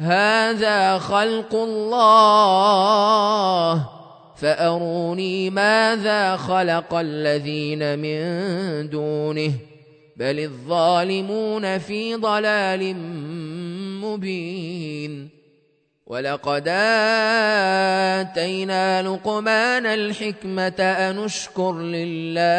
هذا خلق الله. فأروني ماذا خلق الذين من دونه. بل الظالمون في ضلال مبين. ولقد آتينا لقمان الحكمة أن اشكر لله.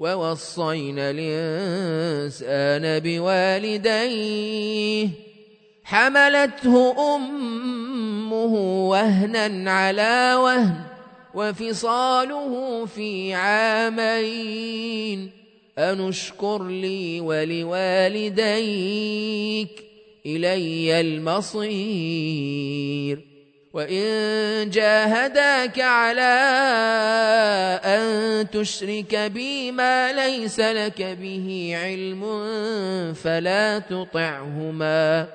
ووصينا الإنسان بوالديه. حملته أمه وهنا على وهن وفصاله في عامين. أنشكر لي ولوالديك إلي المصير. وإن جاهداك على أن تشرك بي ما ليس لك به علم فلا تطعهما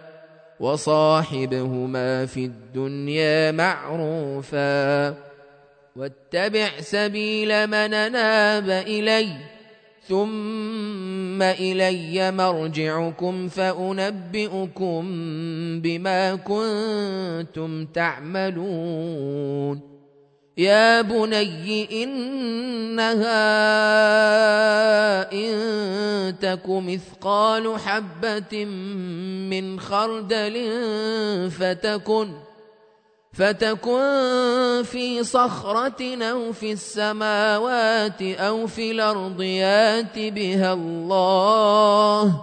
وصاحبهما في الدنيا معروفا واتبع سبيل من ناب إليّ ثم إلي مرجعكم فأنبئكم بما كنتم تعملون. يا بني إنها إن تك مثقال حبة من خردل فتكن فتكن في صخرة أو في السماوات أو في الأرض يأت بها الله.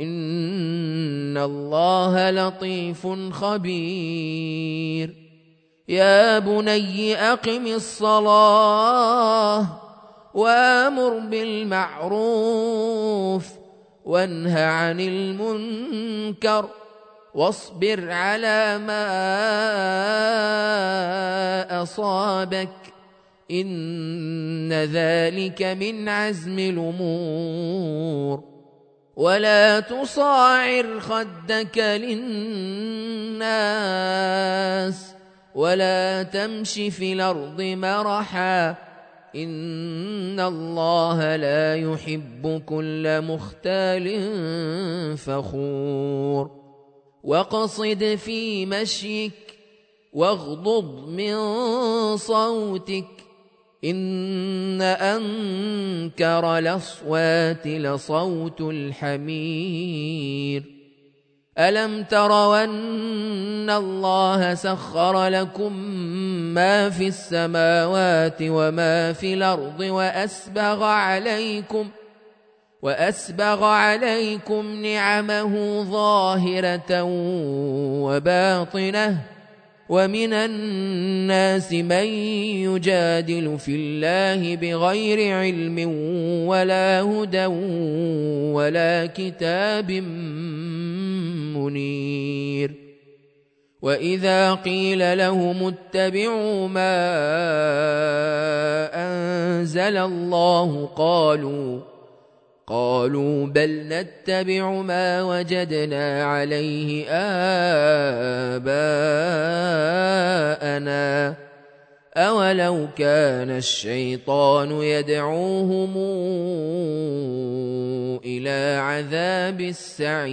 إن الله لطيف خبير. يا بني أقم الصلاة وأمر بالمعروف وانه عن المنكر. واصبر على ما أصابك إن ذلك من عزم الأمور. ولا تصاعر خدك للناس ولا تمش في الأرض مرحا. إن الله لا يحب كل مختال فخور. واقصد في مشيك واغضض من صوتك إن أنكر الأصوات لصوت الحمير. ألم تروا أن الله سخر لكم ما في السماوات وما في الأرض وأسبغ عليكم وأسبغ عليكم نعمه ظاهرة وباطنة ومن الناس من يجادل في الله بغير علم ولا هدى ولا كتاب منير وإذا قيل لهم اتبعوا ما أنزل الله قالوا قالوا بل نتبع ما وجدنا عليه آباءنا. أولو كان الشيطان يدعوهم إلى عذاب السعير.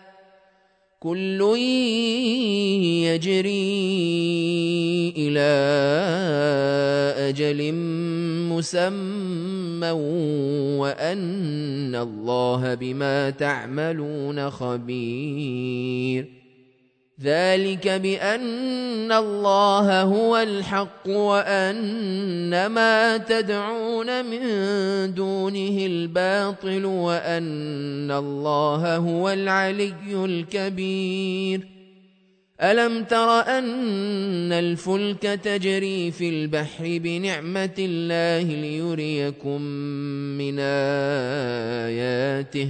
كل يجري إلى أجل مسمى وأن الله بما تعملون خبير ذلك بأن الله هو الحق وأن ما تدعون من دونه الباطل وأن الله هو العلي الكبير. ألم تر أن الفلك تجري في البحر بنعمة الله ليريكم من آياته؟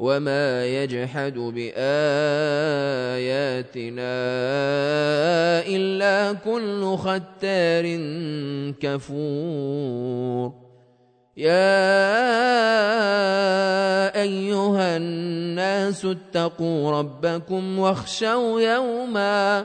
وما يجحد باياتنا الا كل ختار كفور يا ايها الناس اتقوا ربكم واخشوا يوما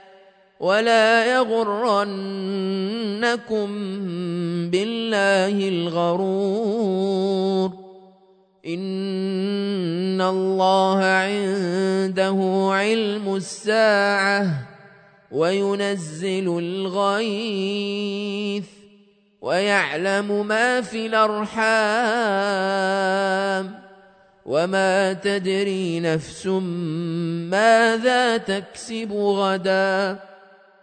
ولا يغرنكم بالله الغرور. إن الله عنده علم الساعة وينزل الغيث ويعلم ما في الأرحام. وما تدري نفس ماذا تكسب غدا.